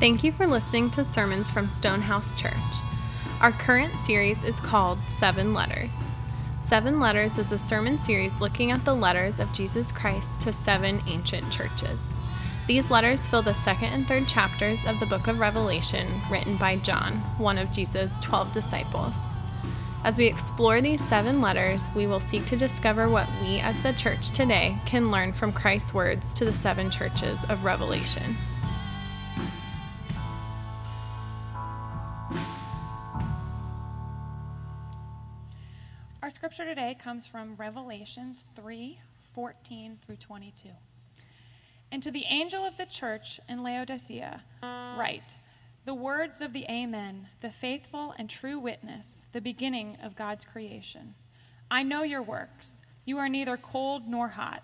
Thank you for listening to sermons from Stonehouse Church. Our current series is called Seven Letters. Seven Letters is a sermon series looking at the letters of Jesus Christ to seven ancient churches. These letters fill the second and third chapters of the book of Revelation, written by John, one of Jesus' twelve disciples. As we explore these seven letters, we will seek to discover what we as the church today can learn from Christ's words to the seven churches of Revelation. Scripture today comes from Revelations 3 14 through 22. And to the angel of the church in Laodicea, write the words of the Amen, the faithful and true witness the beginning of God's creation. I know your works. You are neither cold nor hot.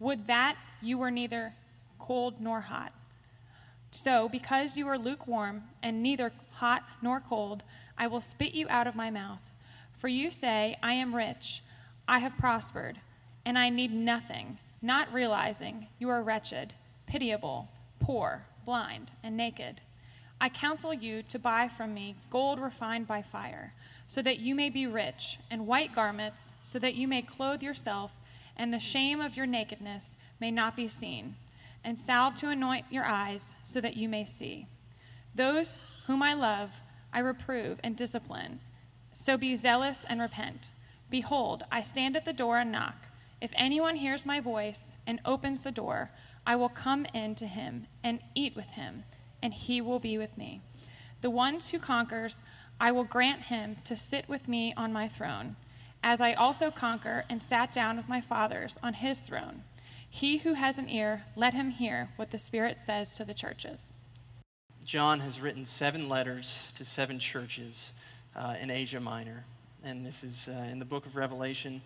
Would that you were neither cold nor hot. So, because you are lukewarm and neither hot nor cold, I will spit you out of my mouth. For you say, I am rich, I have prospered, and I need nothing, not realizing you are wretched, pitiable, poor, blind, and naked. I counsel you to buy from me gold refined by fire so that you may be rich, and white garments, so that you may clothe yourself, and the shame of your nakedness may not be seen, and salve to anoint your eyes, so that you may see. Those whom I love, I reprove and discipline. So be zealous and repent. Behold, I stand at the door and knock. If anyone hears my voice and opens the door, I will come in to him and eat with him, and he will be with me. The one who conquers, I will grant him to sit with me on my throne, as I also conquer and sat down with my fathers on his throne. He who has an ear, let him hear what the Spirit says to the churches. John has written seven letters to seven churches uh, in Asia Minor. And this is uh, in the book of Revelation,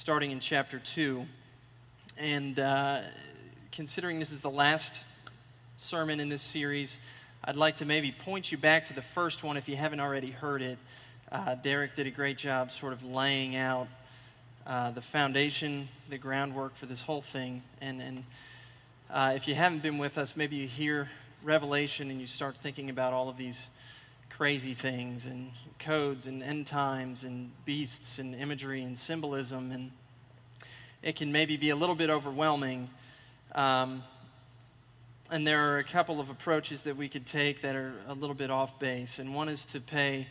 starting in chapter 2. And uh, considering this is the last sermon in this series, I'd like to maybe point you back to the first one if you haven't already heard it. Uh, Derek did a great job sort of laying out uh, the foundation, the groundwork for this whole thing. And, and uh, if you haven't been with us, maybe you hear Revelation and you start thinking about all of these crazy things and codes and end times and beasts and imagery and symbolism. And it can maybe be a little bit overwhelming. Um, and there are a couple of approaches that we could take that are a little bit off base. And one is to pay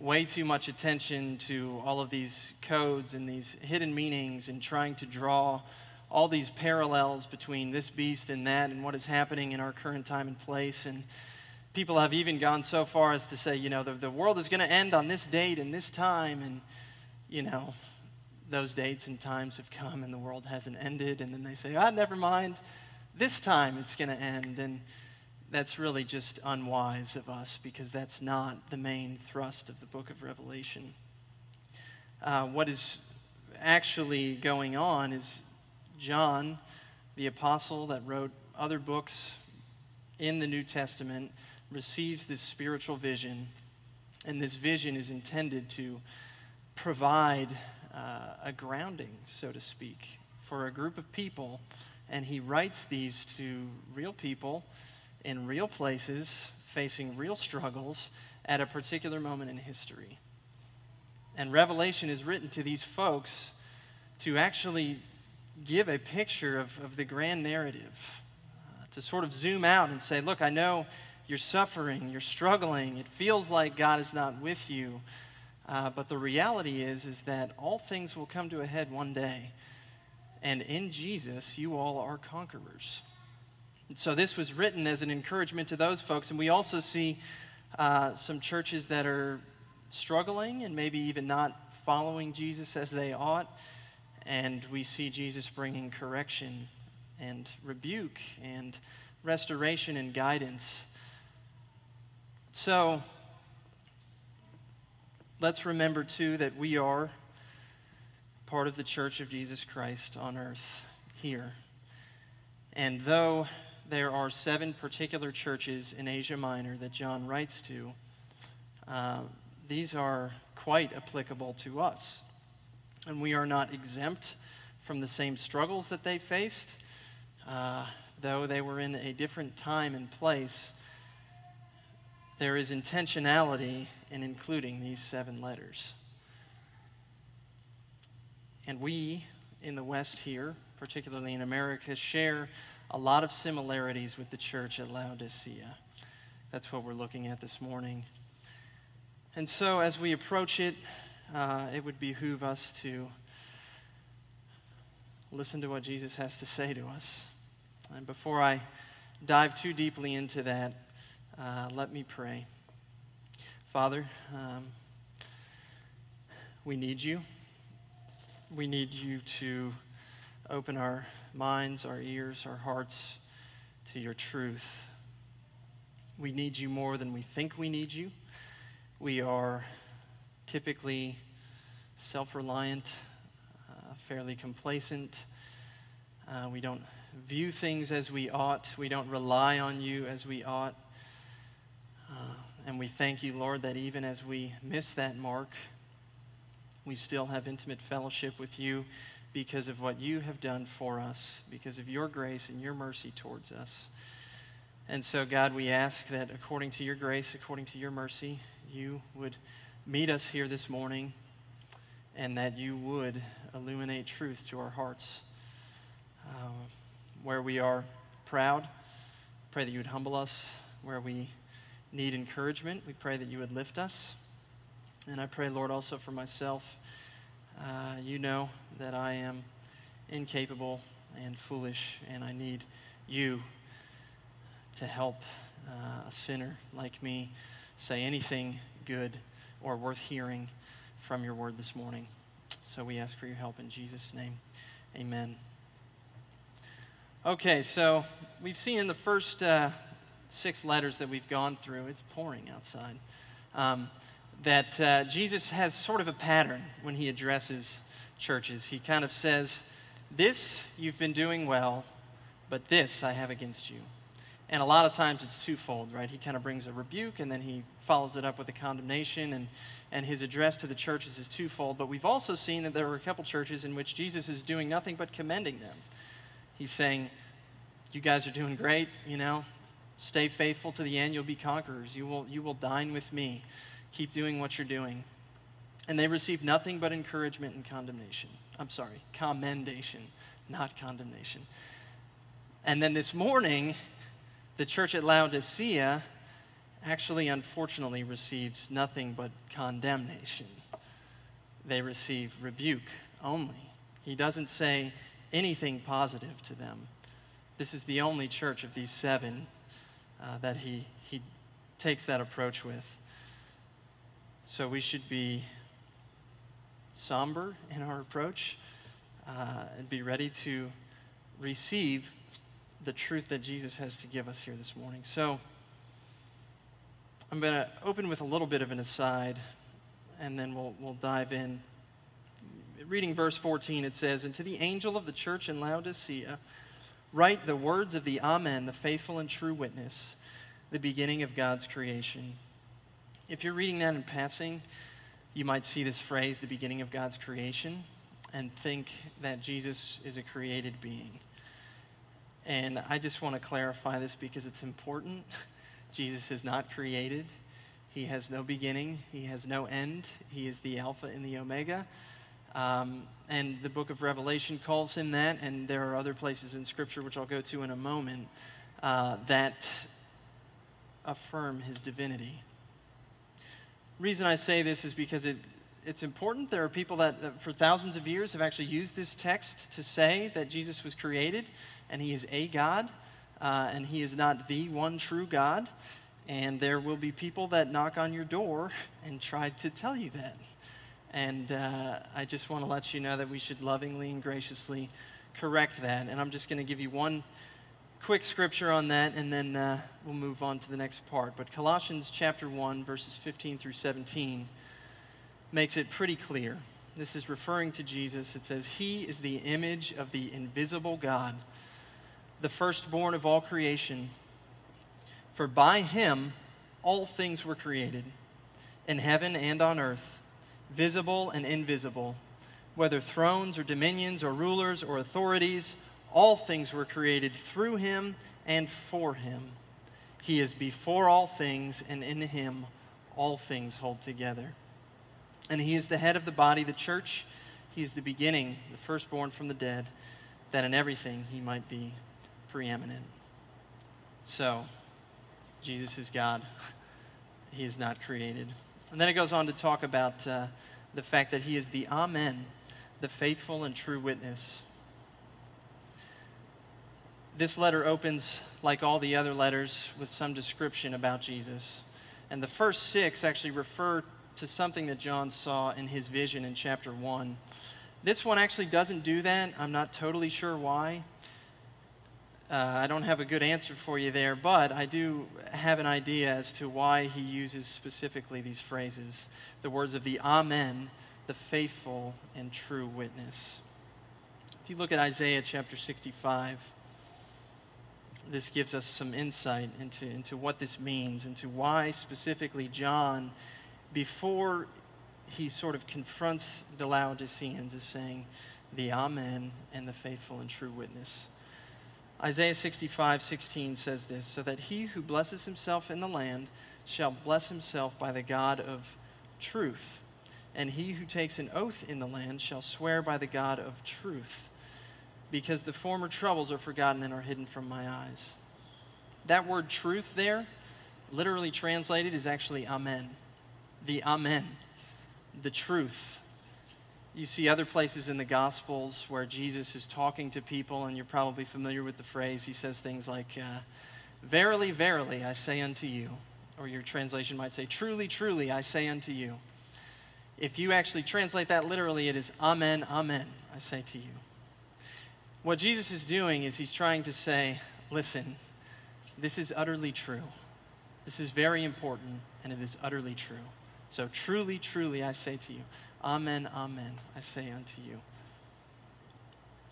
way too much attention to all of these codes and these hidden meanings and trying to draw all these parallels between this beast and that and what is happening in our current time and place. And people have even gone so far as to say, you know, the, the world is going to end on this date and this time. And, you know, those dates and times have come and the world hasn't ended. And then they say, ah, never mind this time it's going to end. And that's really just unwise of us because that's not the main thrust of the book of Revelation. Uh, what is actually going on is John, the apostle that wrote other books in the New Testament, receives this spiritual vision. And this vision is intended to provide uh, a grounding, so to speak, for a group of people and he writes these to real people in real places facing real struggles at a particular moment in history. And Revelation is written to these folks to actually give a picture of, of the grand narrative, uh, to sort of zoom out and say, look, I know you're suffering, you're struggling, it feels like God is not with you. Uh, but the reality is, is that all things will come to a head one day and in Jesus, you all are conquerors. And so this was written as an encouragement to those folks. And we also see uh, some churches that are struggling and maybe even not following Jesus as they ought. And we see Jesus bringing correction and rebuke and restoration and guidance. So let's remember, too, that we are part of the church of Jesus Christ on earth here. And though there are seven particular churches in Asia Minor that John writes to, uh, these are quite applicable to us. And we are not exempt from the same struggles that they faced, uh, though they were in a different time and place. There is intentionality in including these seven letters. And we in the West here, particularly in America, share a lot of similarities with the church at Laodicea. That's what we're looking at this morning. And so, as we approach it, uh, it would behoove us to listen to what Jesus has to say to us. And before I dive too deeply into that, uh, let me pray. Father, um, we need you. We need you to open our minds, our ears, our hearts to your truth. We need you more than we think we need you. We are typically self reliant, uh, fairly complacent. Uh, we don't view things as we ought. We don't rely on you as we ought. And we thank you, Lord, that even as we miss that mark, we still have intimate fellowship with you because of what you have done for us, because of your grace and your mercy towards us. And so, God, we ask that according to your grace, according to your mercy, you would meet us here this morning and that you would illuminate truth to our hearts. Uh, where we are proud, pray that you would humble us. Where we need encouragement, we pray that you would lift us. And I pray, Lord, also for myself. Uh, you know that I am incapable and foolish, and I need you to help uh, a sinner like me say anything good or worth hearing from your word this morning. So we ask for your help in Jesus' name. Amen. Okay, so we've seen in the first uh, six letters that we've gone through, it's pouring outside, um, that uh, Jesus has sort of a pattern when he addresses churches. He kind of says, This you've been doing well, but this I have against you. And a lot of times it's twofold, right? He kind of brings a rebuke and then he follows it up with a condemnation, and, and his address to the churches is twofold. But we've also seen that there are a couple churches in which Jesus is doing nothing but commending them. He's saying, You guys are doing great, you know. Stay faithful to the end, you'll be conquerors. You will, you will dine with me. Keep doing what you're doing. And they receive nothing but encouragement and condemnation. I'm sorry, commendation, not condemnation. And then this morning, the church at Laodicea actually, unfortunately, receives nothing but condemnation. They receive rebuke only. He doesn't say, anything positive to them. This is the only church of these seven uh, that he, he takes that approach with. So we should be somber in our approach uh, and be ready to receive the truth that Jesus has to give us here this morning. So I'm going to open with a little bit of an aside, and then we'll, we'll dive in reading verse 14, it says, And to the angel of the church in Laodicea, write the words of the Amen, the faithful and true witness, the beginning of God's creation. If you're reading that in passing, you might see this phrase, the beginning of God's creation, and think that Jesus is a created being. And I just want to clarify this because it's important. Jesus is not created. He has no beginning. He has no end. He is the Alpha and the Omega. Um, and the book of Revelation calls him that, and there are other places in Scripture, which I'll go to in a moment, uh, that affirm his divinity. reason I say this is because it, it's important. There are people that, that, for thousands of years, have actually used this text to say that Jesus was created and he is a God, uh, and he is not the one true God. And there will be people that knock on your door and try to tell you that. And uh, I just want to let you know that we should lovingly and graciously correct that. And I'm just going to give you one quick scripture on that, and then uh, we'll move on to the next part. But Colossians chapter 1, verses 15 through 17, makes it pretty clear. This is referring to Jesus. It says, He is the image of the invisible God, the firstborn of all creation. For by him all things were created, in heaven and on earth visible and invisible, whether thrones or dominions or rulers or authorities, all things were created through him and for him. He is before all things, and in him all things hold together. And he is the head of the body, the church. He is the beginning, the firstborn from the dead, that in everything he might be preeminent. So, Jesus is God. He is not created. And then it goes on to talk about uh, the fact that he is the Amen, the faithful and true witness. This letter opens, like all the other letters, with some description about Jesus. And the first six actually refer to something that John saw in his vision in chapter 1. This one actually doesn't do that. I'm not totally sure why. Uh, I don't have a good answer for you there, but I do have an idea as to why he uses specifically these phrases the words of the Amen, the faithful and true witness. If you look at Isaiah chapter 65, this gives us some insight into, into what this means, into why specifically John, before he sort of confronts the Laodiceans, is saying the Amen and the faithful and true witness. Isaiah 65, 16 says this So that he who blesses himself in the land shall bless himself by the God of truth, and he who takes an oath in the land shall swear by the God of truth because the former troubles are forgotten and are hidden from my eyes. That word truth there, literally translated, is actually amen. The amen, the truth. You see other places in the Gospels where Jesus is talking to people, and you're probably familiar with the phrase. He says things like, uh, Verily, verily, I say unto you. Or your translation might say, Truly, truly, I say unto you. If you actually translate that literally, it is Amen, Amen, I say to you. What Jesus is doing is he's trying to say, listen, this is utterly true. This is very important, and it is utterly true. So truly, truly, I say to you, Amen, Amen, I say unto you.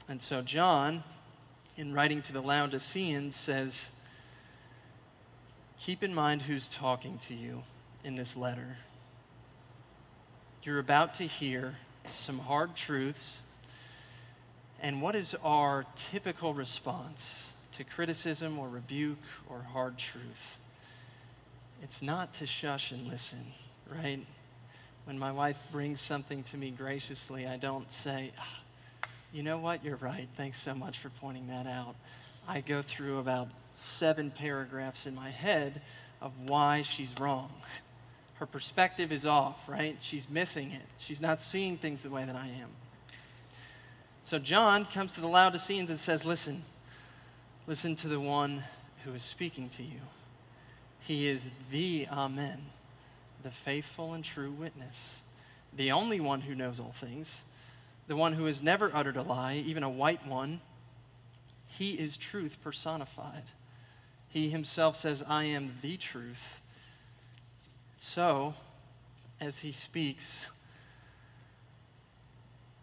And so John, in writing to the Laodiceans, says, Keep in mind who's talking to you in this letter. You're about to hear some hard truths and what is our typical response to criticism or rebuke or hard truth? It's not to shush and listen, right? When my wife brings something to me graciously, I don't say, ah, you know what, you're right. Thanks so much for pointing that out. I go through about seven paragraphs in my head of why she's wrong. Her perspective is off, right? She's missing it. She's not seeing things the way that I am. So John comes to the Laodiceans and says, Listen, listen to the one who is speaking to you. He is the Amen, the faithful and true witness, the only one who knows all things, the one who has never uttered a lie, even a white one. He is truth personified. He himself says, I am the truth. So, as he speaks,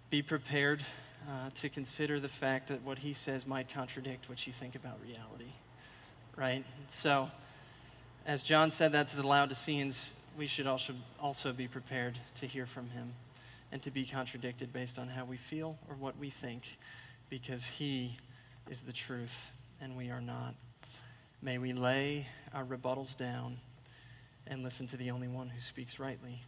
be prepared uh, to consider the fact that what he says might contradict what you think about reality. Right? So, as John said that to the Laodiceans, we should also, also be prepared to hear from him and to be contradicted based on how we feel or what we think, because he is the truth and we are not. May we lay our rebuttals down and listen to the only one who speaks rightly.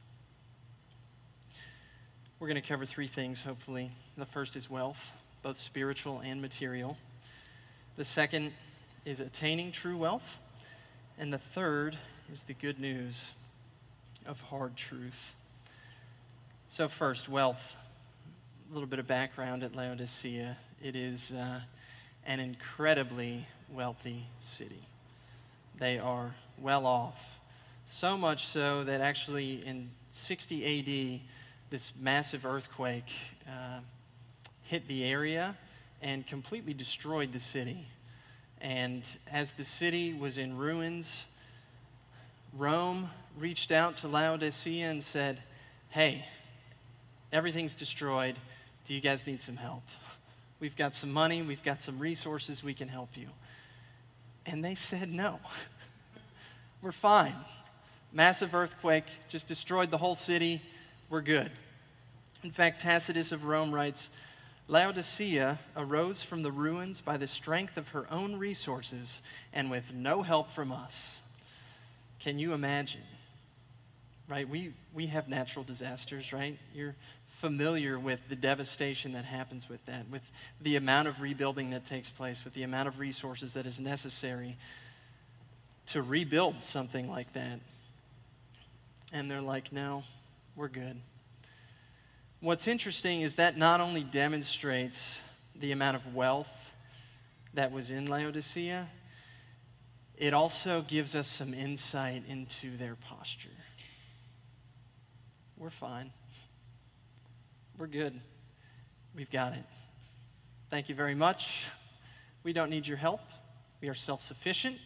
We're going to cover three things, hopefully. The first is wealth, both spiritual and material. The second is attaining true wealth. And the third is the good news of hard truth. So, first, wealth. A little bit of background at Laodicea. It is uh, an incredibly wealthy city. They are well off. So much so that actually in 60 AD, this massive earthquake uh, hit the area and completely destroyed the city. And as the city was in ruins, Rome reached out to Laodicea and said, Hey, everything's destroyed. Do you guys need some help? We've got some money, we've got some resources, we can help you. And they said, No, we're fine. Massive earthquake just destroyed the whole city we're good. In fact, Tacitus of Rome writes Laodicea arose from the ruins by the strength of her own resources and with no help from us. Can you imagine? Right? We, we have natural disasters, right? You're familiar with the devastation that happens with that, with the amount of rebuilding that takes place, with the amount of resources that is necessary to rebuild something like that. And they're like, no, we're good. What's interesting is that not only demonstrates the amount of wealth that was in Laodicea, it also gives us some insight into their posture. We're fine. We're good. We've got it. Thank you very much. We don't need your help. We are self sufficient.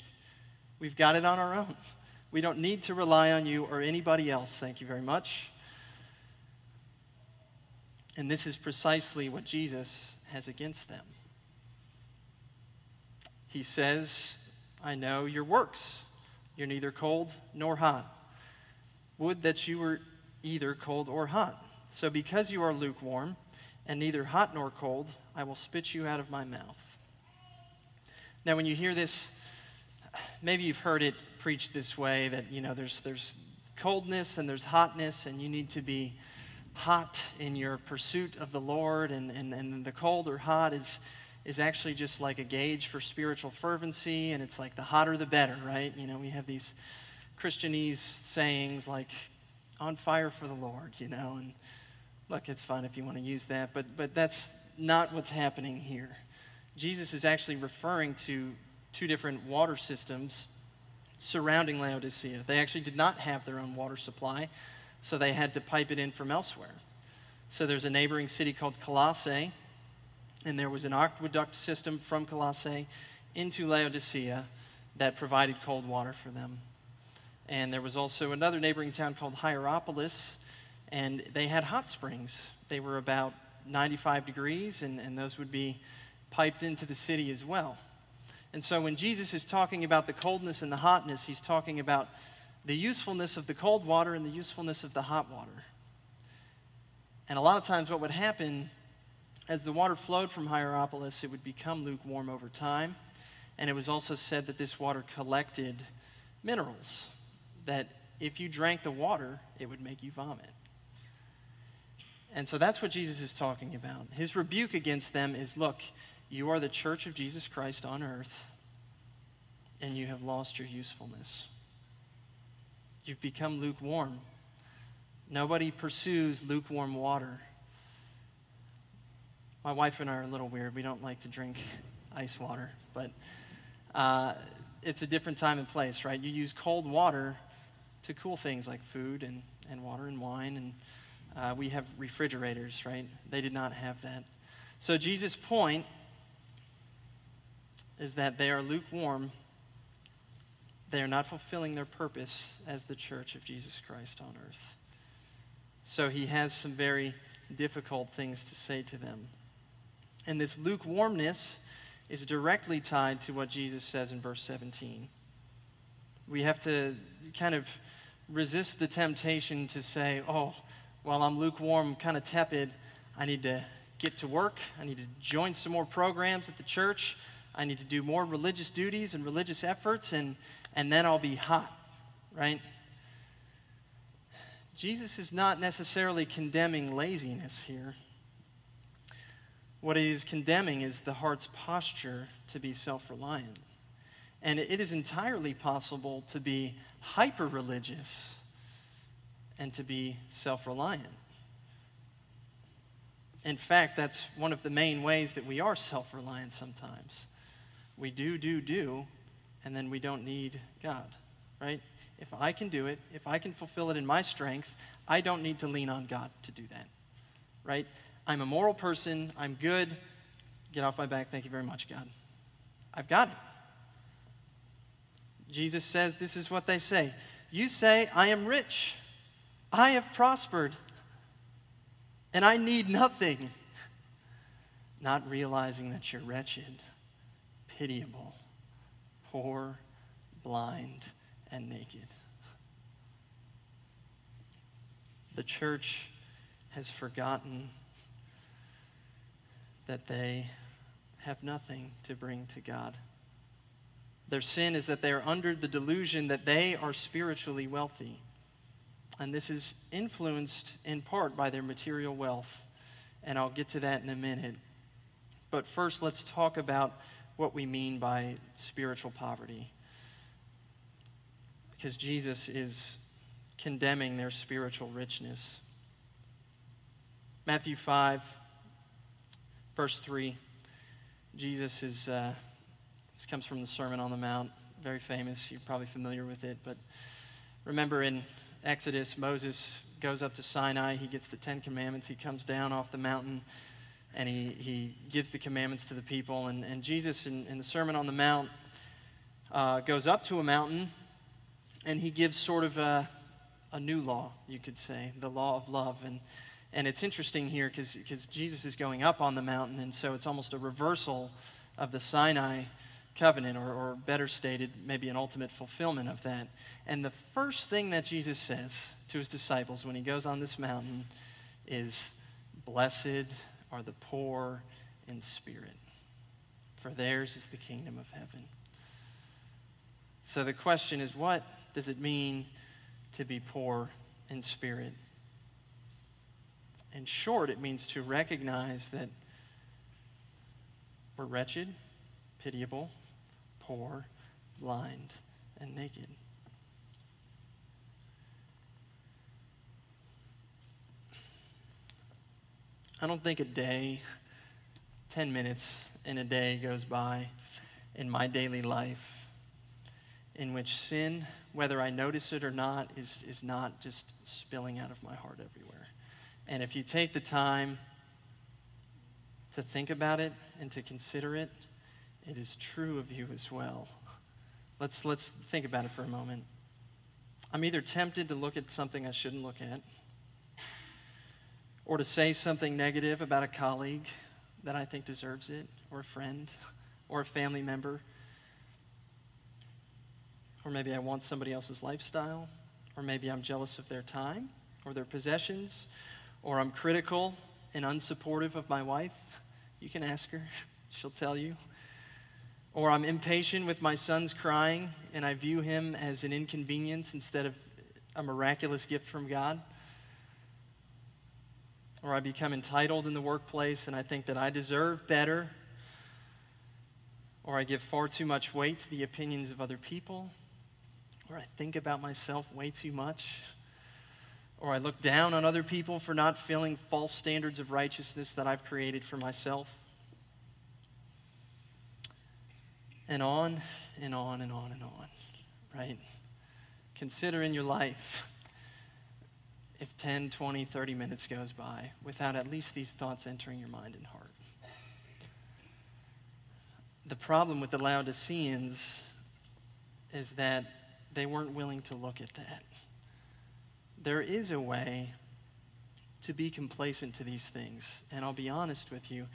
We've got it on our own. We don't need to rely on you or anybody else. Thank you very much. And this is precisely what Jesus has against them. He says, I know your works. You're neither cold nor hot. Would that you were either cold or hot. So because you are lukewarm and neither hot nor cold, I will spit you out of my mouth. Now, when you hear this, maybe you've heard it preached this way that, you know, there's, there's coldness and there's hotness, and you need to be hot in your pursuit of the Lord, and, and, and the cold or hot is, is actually just like a gauge for spiritual fervency, and it's like the hotter the better, right? You know, we have these Christianese sayings like, on fire for the Lord, you know, and look, it's fine if you want to use that, but, but that's not what's happening here. Jesus is actually referring to two different water systems surrounding Laodicea. They actually did not have their own water supply, so they had to pipe it in from elsewhere. So there's a neighboring city called Colossae, and there was an aqueduct system from Colossae into Laodicea that provided cold water for them. And there was also another neighboring town called Hierapolis, and they had hot springs. They were about 95 degrees, and, and those would be piped into the city as well. And so when Jesus is talking about the coldness and the hotness, he's talking about the usefulness of the cold water and the usefulness of the hot water. And a lot of times, what would happen as the water flowed from Hierapolis, it would become lukewarm over time. And it was also said that this water collected minerals, that if you drank the water, it would make you vomit. And so that's what Jesus is talking about. His rebuke against them is look, you are the church of Jesus Christ on earth, and you have lost your usefulness. You've become lukewarm. Nobody pursues lukewarm water. My wife and I are a little weird. We don't like to drink ice water, but uh, it's a different time and place, right? You use cold water to cool things like food and, and water and wine, and uh, we have refrigerators, right? They did not have that. So Jesus' point is that they are lukewarm. They are not fulfilling their purpose as the church of Jesus Christ on earth. So he has some very difficult things to say to them. And this lukewarmness is directly tied to what Jesus says in verse 17. We have to kind of resist the temptation to say, oh, while I'm lukewarm, kind of tepid, I need to get to work. I need to join some more programs at the church. I need to do more religious duties and religious efforts, and, and then I'll be hot, right? Jesus is not necessarily condemning laziness here. What he is condemning is the heart's posture to be self reliant. And it is entirely possible to be hyper religious and to be self reliant. In fact, that's one of the main ways that we are self reliant sometimes we do, do, do, and then we don't need God, right? If I can do it, if I can fulfill it in my strength, I don't need to lean on God to do that, right? I'm a moral person. I'm good. Get off my back. Thank you very much, God. I've got it. Jesus says this is what they say. You say, I am rich. I have prospered. And I need nothing. Not realizing that you're wretched pitiable, poor, blind, and naked. The church has forgotten that they have nothing to bring to God. Their sin is that they are under the delusion that they are spiritually wealthy. And this is influenced in part by their material wealth. And I'll get to that in a minute. But first, let's talk about what we mean by spiritual poverty. Because Jesus is condemning their spiritual richness. Matthew 5, verse 3. Jesus is, uh, this comes from the Sermon on the Mount, very famous. You're probably familiar with it. But remember in Exodus, Moses goes up to Sinai. He gets the Ten Commandments. He comes down off the mountain and he, he gives the commandments to the people. And, and Jesus, in, in the Sermon on the Mount, uh, goes up to a mountain and he gives sort of a, a new law, you could say, the law of love. And, and it's interesting here because Jesus is going up on the mountain, and so it's almost a reversal of the Sinai covenant, or, or better stated, maybe an ultimate fulfillment of that. And the first thing that Jesus says to his disciples when he goes on this mountain is, Blessed are the poor in spirit, for theirs is the kingdom of heaven. So the question is, what does it mean to be poor in spirit? In short, it means to recognize that we're wretched, pitiable, poor, blind, and naked. I don't think a day, 10 minutes in a day goes by in my daily life in which sin, whether I notice it or not, is, is not just spilling out of my heart everywhere. And if you take the time to think about it and to consider it, it is true of you as well. Let's, let's think about it for a moment. I'm either tempted to look at something I shouldn't look at, or to say something negative about a colleague that I think deserves it, or a friend, or a family member. Or maybe I want somebody else's lifestyle, or maybe I'm jealous of their time or their possessions, or I'm critical and unsupportive of my wife, you can ask her, she'll tell you. Or I'm impatient with my son's crying and I view him as an inconvenience instead of a miraculous gift from God. Or I become entitled in the workplace and I think that I deserve better. Or I give far too much weight to the opinions of other people. Or I think about myself way too much or I look down on other people for not filling false standards of righteousness that I've created for myself. And on and on and on and on, right? Consider in your life if 10, 20, 30 minutes goes by without at least these thoughts entering your mind and heart. The problem with the Laodiceans is that they weren't willing to look at that there is a way to be complacent to these things. And I'll be honest with you,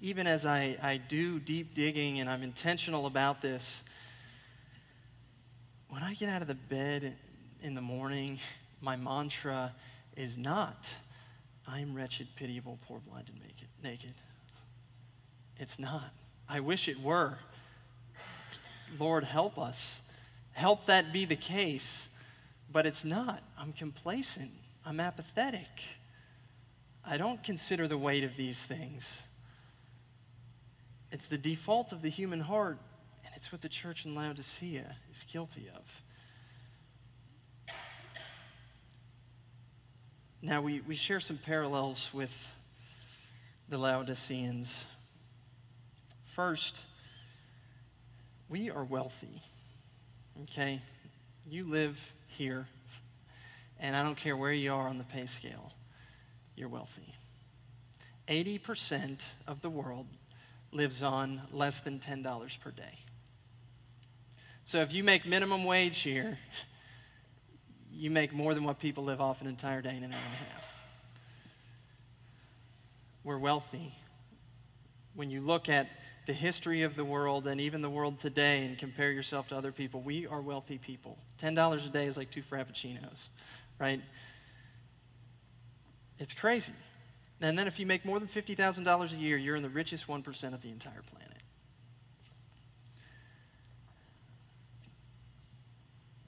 even as I, I do deep digging and I'm intentional about this, when I get out of the bed in the morning, my mantra is not, I'm wretched, pitiable, poor, blind, and naked. It's not. I wish it were. Lord, help us. Help that be the case. But it's not. I'm complacent. I'm apathetic. I don't consider the weight of these things. It's the default of the human heart, and it's what the church in Laodicea is guilty of. Now, we, we share some parallels with the Laodiceans. First, we are wealthy. Okay? You live here, and I don't care where you are on the pay scale, you're wealthy. 80% of the world lives on less than $10 per day. So if you make minimum wage here, you make more than what people live off an entire day in an hour and a half. We're wealthy. When you look at the history of the world and even the world today and compare yourself to other people, we are wealthy people. $10 a day is like two Frappuccinos, right? It's crazy. And then if you make more than $50,000 a year, you're in the richest 1% of the entire planet.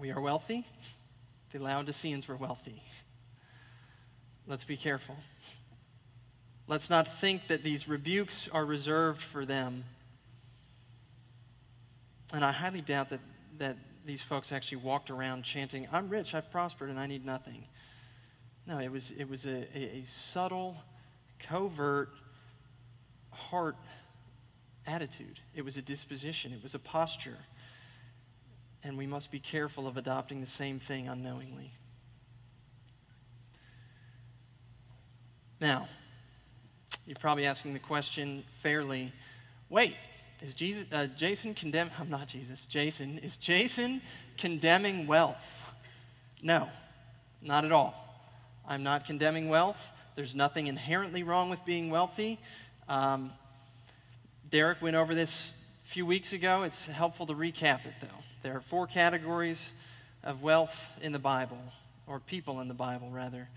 We are wealthy. The Laodiceans were wealthy. Let's be careful. Let's not think that these rebukes are reserved for them. And I highly doubt that, that these folks actually walked around chanting, I'm rich, I've prospered, and I need nothing. No, it was, it was a, a, a subtle, covert heart attitude. It was a disposition, it was a posture. And we must be careful of adopting the same thing unknowingly. Now, you're probably asking the question fairly wait, is Jesus, uh, Jason condemn? I'm not Jesus. Jason is Jason condemning wealth? No, not at all. I'm not condemning wealth. There's nothing inherently wrong with being wealthy. Um, Derek went over this a few weeks ago. It's helpful to recap it, though. There are four categories of wealth in the Bible, or people in the Bible, rather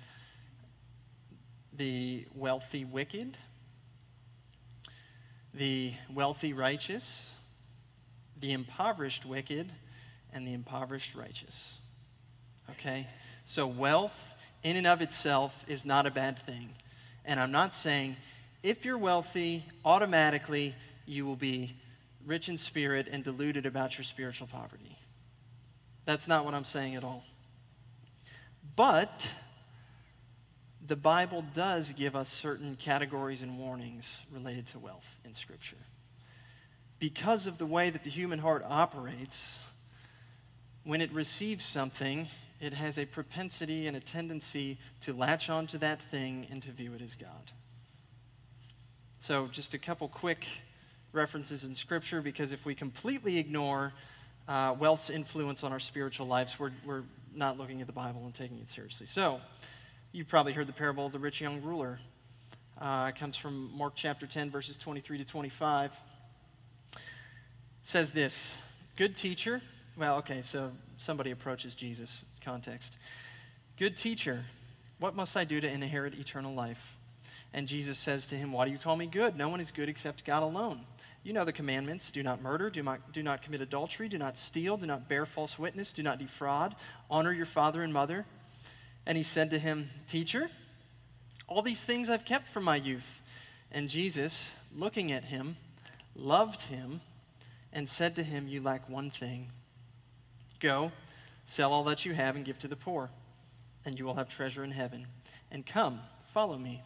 the wealthy wicked, the wealthy righteous, the impoverished wicked, and the impoverished righteous. Okay? So, wealth in and of itself is not a bad thing. And I'm not saying if you're wealthy, automatically you will be rich in spirit and deluded about your spiritual poverty. That's not what I'm saying at all. But the Bible does give us certain categories and warnings related to wealth in Scripture. Because of the way that the human heart operates, when it receives something, it has a propensity and a tendency to latch onto that thing and to view it as God. So, just a couple quick references in Scripture, because if we completely ignore uh, wealth's influence on our spiritual lives, we're, we're not looking at the Bible and taking it seriously. So, You've probably heard the parable of the rich young ruler. Uh, it comes from Mark chapter 10, verses 23 to 25. It says this Good teacher. Well, okay, so somebody approaches Jesus context. Good teacher, what must I do to inherit eternal life? And Jesus says to him, Why do you call me good? No one is good except God alone. You know the commandments do not murder, do not, do not commit adultery, do not steal, do not bear false witness, do not defraud, honor your father and mother. And he said to him, Teacher, all these things I've kept from my youth. And Jesus, looking at him, loved him and said to him, You lack one thing. Go, sell all that you have and give to the poor, and you will have treasure in heaven. And come, follow me.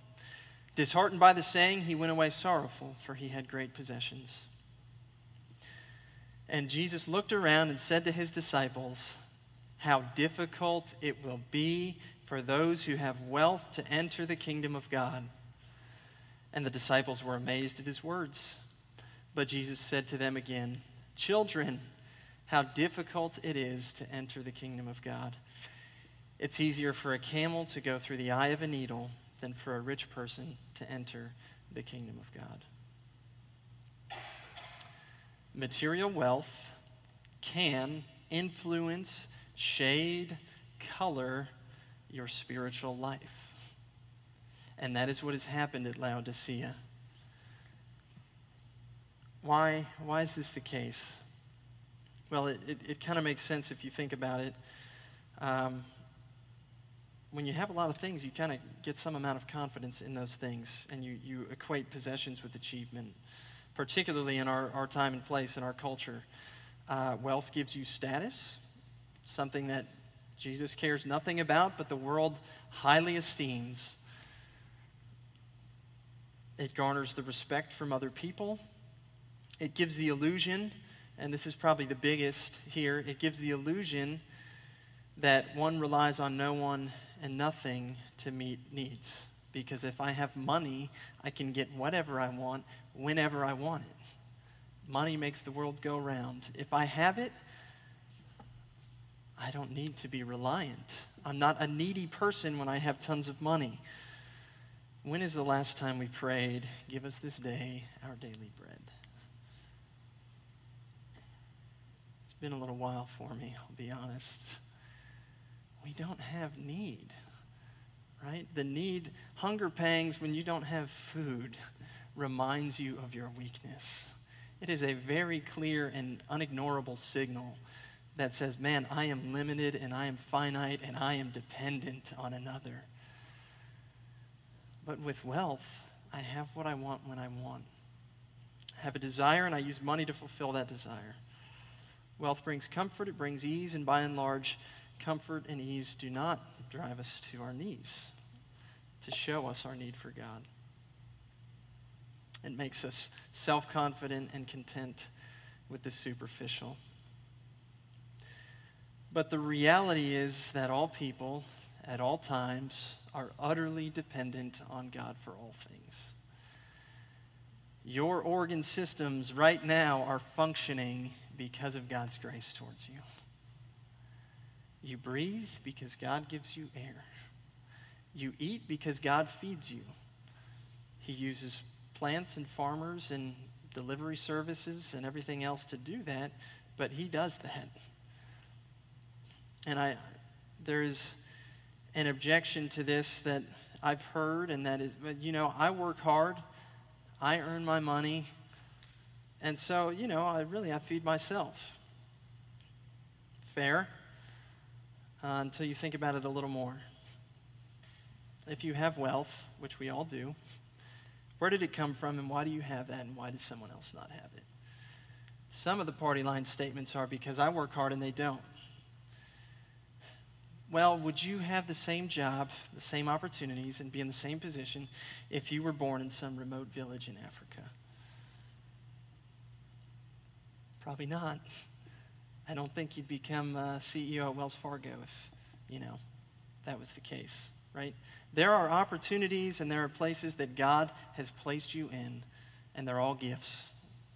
Disheartened by the saying, he went away sorrowful, for he had great possessions. And Jesus looked around and said to his disciples, how difficult it will be for those who have wealth to enter the kingdom of God. And the disciples were amazed at his words. But Jesus said to them again, Children, how difficult it is to enter the kingdom of God. It's easier for a camel to go through the eye of a needle than for a rich person to enter the kingdom of God. Material wealth can influence shade, color your spiritual life. And that is what has happened at Laodicea. Why, why is this the case? Well, it, it, it kind of makes sense if you think about it. Um, when you have a lot of things, you kind of get some amount of confidence in those things, and you, you equate possessions with achievement, particularly in our, our time and place in our culture. Uh, wealth gives you status, something that Jesus cares nothing about, but the world highly esteems. It garners the respect from other people. It gives the illusion, and this is probably the biggest here, it gives the illusion that one relies on no one and nothing to meet needs. Because if I have money, I can get whatever I want whenever I want it. Money makes the world go round. If I have it, I don't need to be reliant. I'm not a needy person when I have tons of money. When is the last time we prayed, Give us this day our daily bread? It's been a little while for me, I'll be honest. We don't have need. right? The need, hunger pangs when you don't have food reminds you of your weakness. It is a very clear and unignorable signal that says, man, I am limited and I am finite and I am dependent on another. But with wealth, I have what I want when I want. I have a desire and I use money to fulfill that desire. Wealth brings comfort, it brings ease, and by and large, comfort and ease do not drive us to our knees to show us our need for God. It makes us self confident and content with the superficial. But the reality is that all people at all times are utterly dependent on God for all things. Your organ systems right now are functioning because of God's grace towards you. You breathe because God gives you air. You eat because God feeds you. He uses plants and farmers and delivery services and everything else to do that, but He does that. And I, there's an objection to this that I've heard, and that is, you know, I work hard, I earn my money, and so, you know, I really I feed myself. Fair, uh, until you think about it a little more. If you have wealth, which we all do, where did it come from, and why do you have that, and why does someone else not have it? Some of the party line statements are because I work hard and they don't. Well, would you have the same job, the same opportunities, and be in the same position if you were born in some remote village in Africa? Probably not. I don't think you'd become CEO at Wells Fargo if, you know, that was the case, right? There are opportunities and there are places that God has placed you in, and they're all gifts,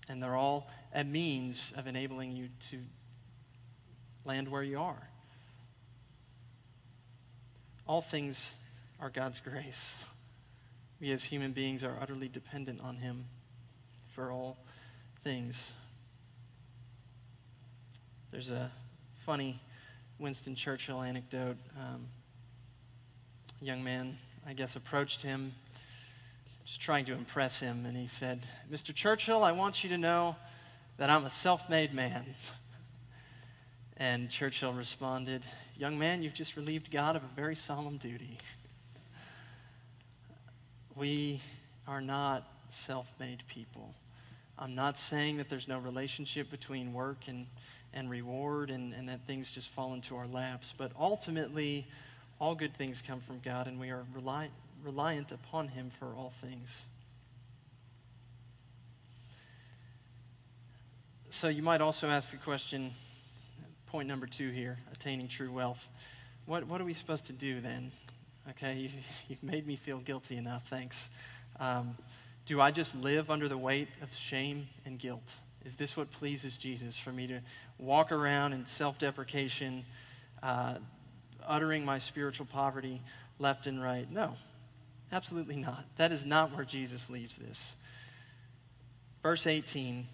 and they're all a means of enabling you to land where you are. All things are God's grace. We as human beings are utterly dependent on Him for all things. There's a funny Winston Churchill anecdote. Um, a young man, I guess, approached him, just trying to impress him, and he said, Mr. Churchill, I want you to know that I'm a self made man. And Churchill responded, Young man, you've just relieved God of a very solemn duty. We are not self made people. I'm not saying that there's no relationship between work and, and reward and, and that things just fall into our laps, but ultimately, all good things come from God, and we are rely, reliant upon Him for all things. So you might also ask the question point number two here attaining true wealth. What, what are we supposed to do then? Okay, you, you've made me feel guilty enough, thanks. Um, do I just live under the weight of shame and guilt? Is this what pleases Jesus for me to walk around in self deprecation, uh, uttering my spiritual poverty left and right? No, absolutely not. That is not where Jesus leaves this. Verse 18,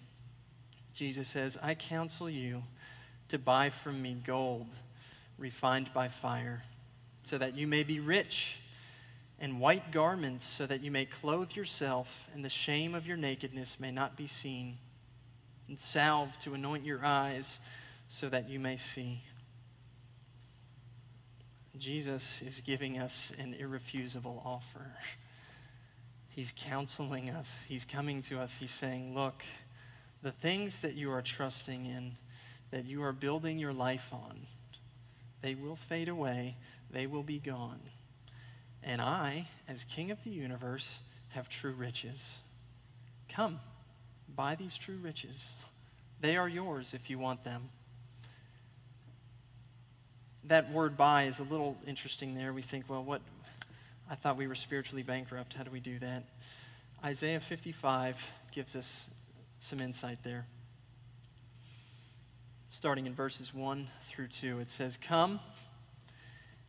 Jesus says, I counsel you to buy from me gold refined by fire, so that you may be rich, and white garments, so that you may clothe yourself, and the shame of your nakedness may not be seen, and salve to anoint your eyes, so that you may see. Jesus is giving us an irrefusable offer. He's counseling us. He's coming to us. He's saying, Look, the things that you are trusting in, that you are building your life on, they will fade away, they will be gone. And I, as King of the universe, have true riches. Come, buy these true riches. They are yours if you want them. That word buy is a little interesting there. We think, well, what? I thought we were spiritually bankrupt. How do we do that? Isaiah 55 gives us some insight there starting in verses 1 through 2. It says, Come,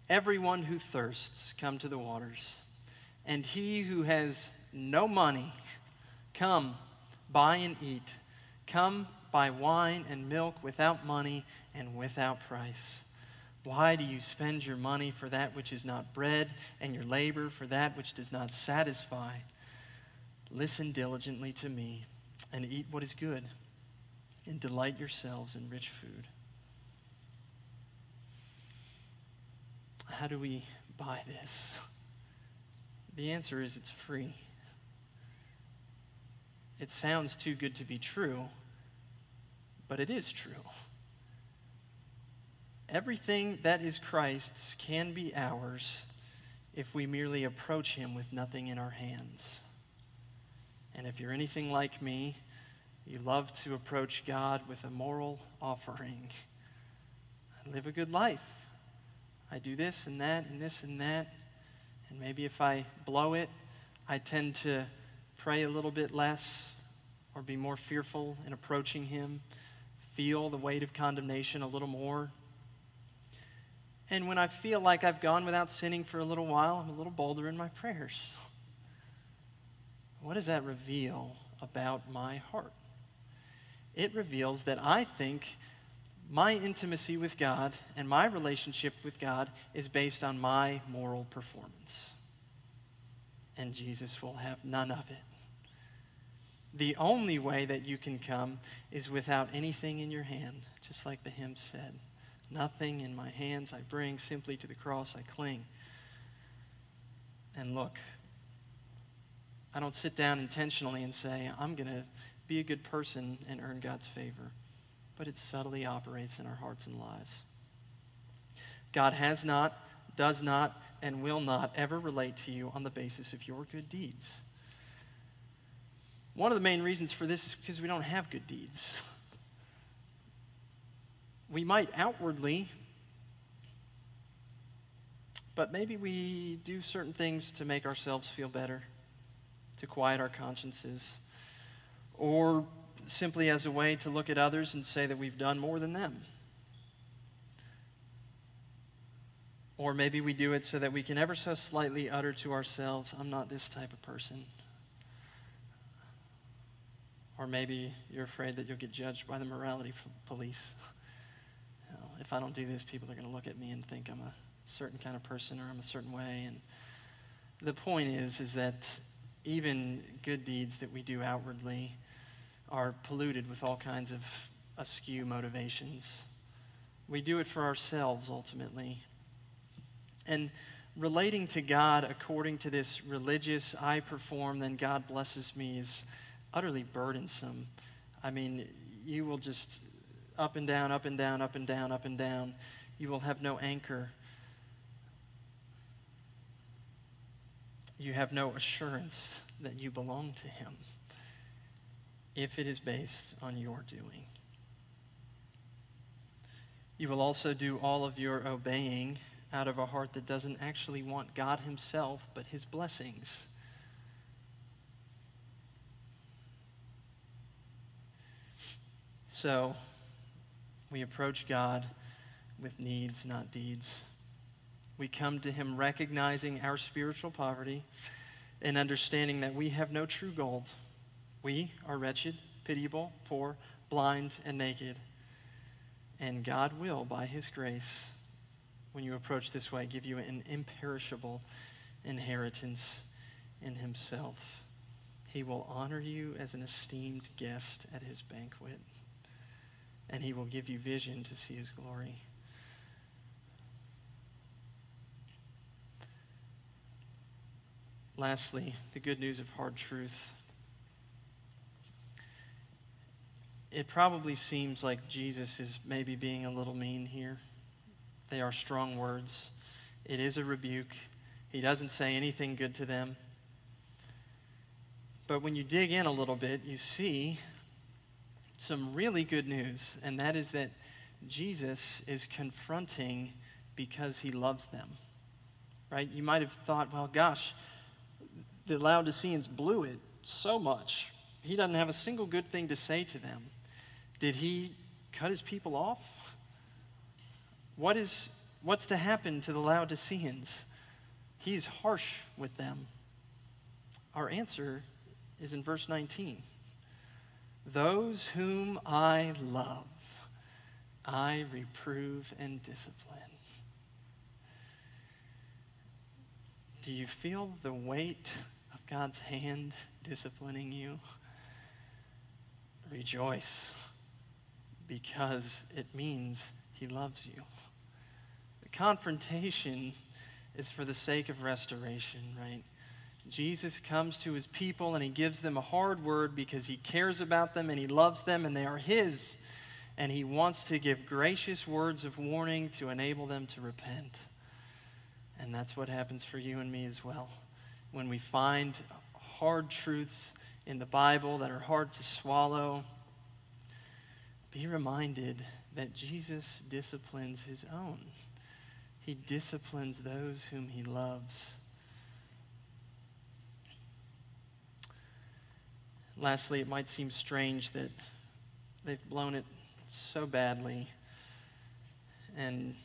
everyone who thirsts, come to the waters. And he who has no money, come, buy and eat. Come, buy wine and milk without money and without price. Why do you spend your money for that which is not bread, and your labor for that which does not satisfy? Listen diligently to me, and eat what is good, and delight yourselves in rich food. How do we buy this? The answer is it's free. It sounds too good to be true, but it is true. Everything that is Christ's can be ours if we merely approach Him with nothing in our hands. And if you're anything like me, you love to approach God with a moral offering. I live a good life. I do this and that and this and that. And maybe if I blow it, I tend to pray a little bit less or be more fearful in approaching Him, feel the weight of condemnation a little more. And when I feel like I've gone without sinning for a little while, I'm a little bolder in my prayers. What does that reveal about my heart? It reveals that I think my intimacy with God and my relationship with God is based on my moral performance. And Jesus will have none of it. The only way that you can come is without anything in your hand, just like the hymn said. Nothing in my hands I bring, simply to the cross I cling. And look, I don't sit down intentionally and say, I'm going to be a good person and earn God's favor but it subtly operates in our hearts and lives. God has not, does not, and will not ever relate to you on the basis of your good deeds. One of the main reasons for this is because we don't have good deeds. We might outwardly, but maybe we do certain things to make ourselves feel better, to quiet our consciences, or simply as a way to look at others and say that we've done more than them. Or maybe we do it so that we can ever so slightly utter to ourselves, I'm not this type of person. Or maybe you're afraid that you'll get judged by the morality police. You know, if I don't do this, people are going to look at me and think I'm a certain kind of person or I'm a certain way. And the point is, is that even good deeds that we do outwardly, are polluted with all kinds of askew motivations. We do it for ourselves ultimately. And relating to God according to this religious, I perform, then God blesses me is utterly burdensome. I mean, you will just up and down, up and down, up and down, up and down. You will have no anchor. You have no assurance that you belong to Him if it is based on your doing. You will also do all of your obeying out of a heart that doesn't actually want God Himself, but His blessings. So, we approach God with needs, not deeds. We come to Him recognizing our spiritual poverty and understanding that we have no true gold we are wretched, pitiable, poor, blind, and naked. And God will, by His grace, when you approach this way, give you an imperishable inheritance in Himself. He will honor you as an esteemed guest at His banquet, and He will give you vision to see His glory. Lastly, the good news of hard truth. It probably seems like Jesus is maybe being a little mean here. They are strong words. It is a rebuke. He doesn't say anything good to them. But when you dig in a little bit, you see some really good news, and that is that Jesus is confronting because he loves them. Right? You might have thought, well, gosh, the Laodiceans blew it so much. He doesn't have a single good thing to say to them. Did he cut his people off? What is, what's to happen to the Laodiceans? He's harsh with them. Our answer is in verse 19 Those whom I love, I reprove and discipline. Do you feel the weight of God's hand disciplining you? Rejoice because it means He loves you. The confrontation is for the sake of restoration, right? Jesus comes to his people and he gives them a hard word because he cares about them and he loves them and they are his. And he wants to give gracious words of warning to enable them to repent. And that's what happens for you and me as well. When we find hard truths in the Bible that are hard to swallow, be reminded that Jesus disciplines his own. He disciplines those whom he loves. Lastly, it might seem strange that they've blown it so badly. And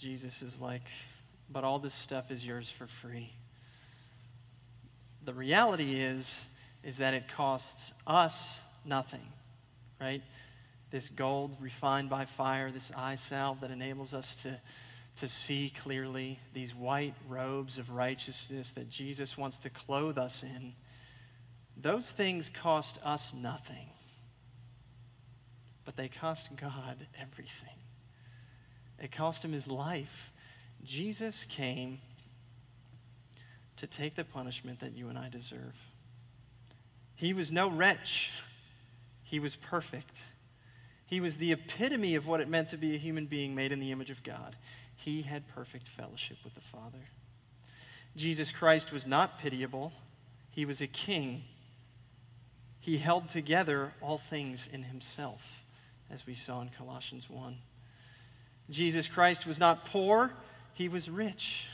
Jesus is like, but all this stuff is yours for free. The reality is, is that it costs us nothing, right? This gold refined by fire, this eye salve that enables us to, to see clearly, these white robes of righteousness that Jesus wants to clothe us in those things cost us nothing, but they cost God everything. It cost him his life. Jesus came to take the punishment that you and I deserve. He was no wretch, he was perfect. He was the epitome of what it meant to be a human being made in the image of God. He had perfect fellowship with the Father. Jesus Christ was not pitiable, he was a king he held together all things in himself, as we saw in Colossians 1. Jesus Christ was not poor, he was rich.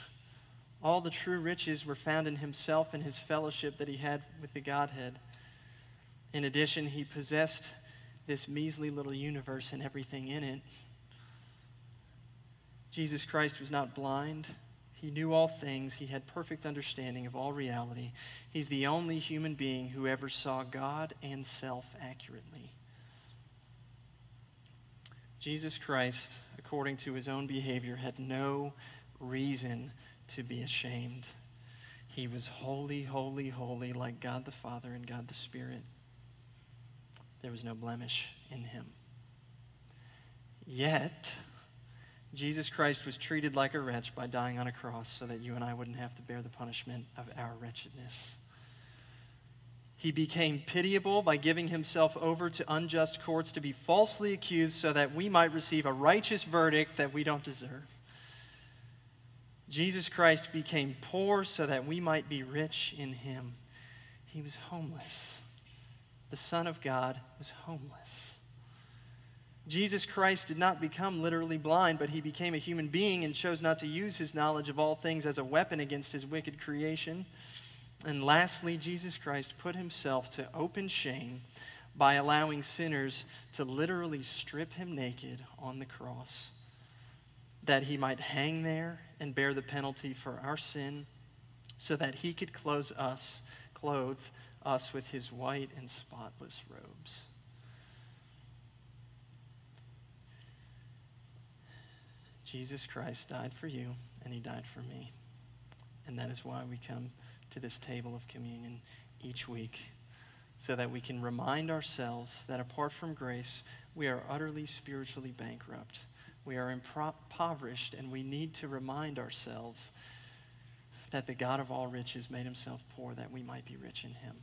All the true riches were found in himself and his fellowship that he had with the Godhead. In addition, he possessed this measly little universe and everything in it. Jesus Christ was not blind. He knew all things. He had perfect understanding of all reality. He's the only human being who ever saw God and self accurately. Jesus Christ, according to his own behavior, had no reason to be ashamed. He was holy, holy, holy, like God the Father and God the Spirit. There was no blemish in him. Yet, Jesus Christ was treated like a wretch by dying on a cross so that you and I wouldn't have to bear the punishment of our wretchedness. He became pitiable by giving himself over to unjust courts to be falsely accused so that we might receive a righteous verdict that we don't deserve. Jesus Christ became poor so that we might be rich in him. He was homeless. The Son of God was homeless. Jesus Christ did not become literally blind, but he became a human being and chose not to use his knowledge of all things as a weapon against his wicked creation. And lastly, Jesus Christ put himself to open shame by allowing sinners to literally strip him naked on the cross, that he might hang there and bear the penalty for our sin, so that he could clothe us, clothe us with his white and spotless robes. Jesus Christ died for you, and he died for me. And that is why we come to this table of communion each week, so that we can remind ourselves that apart from grace, we are utterly spiritually bankrupt. We are impoverished, and we need to remind ourselves that the God of all riches made himself poor that we might be rich in him.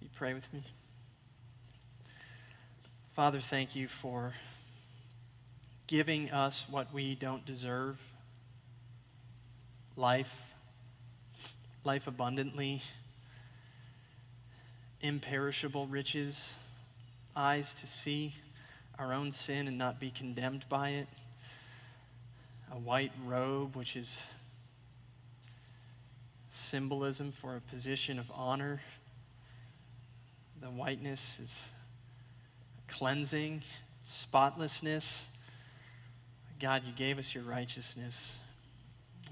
You pray with me? Father, thank you for giving us what we don't deserve life, life abundantly, imperishable riches, eyes to see our own sin and not be condemned by it, a white robe, which is symbolism for a position of honor. The whiteness is cleansing, spotlessness God, you gave us your righteousness,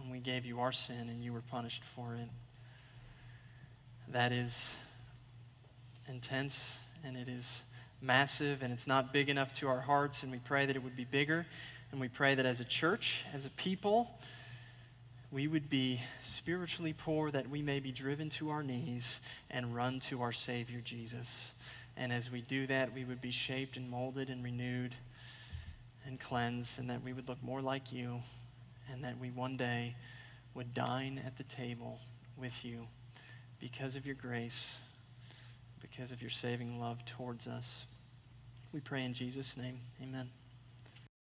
and we gave you our sin, and you were punished for it. That is intense, and it is massive, and it's not big enough to our hearts, and we pray that it would be bigger. And we pray that as a church, as a people, we would be spiritually poor, that we may be driven to our knees and run to our Savior Jesus. And as we do that, we would be shaped and molded and renewed and cleansed, and that we would look more like you, and that we one day would dine at the table with you because of your grace, because of your saving love towards us. We pray in Jesus' name. Amen.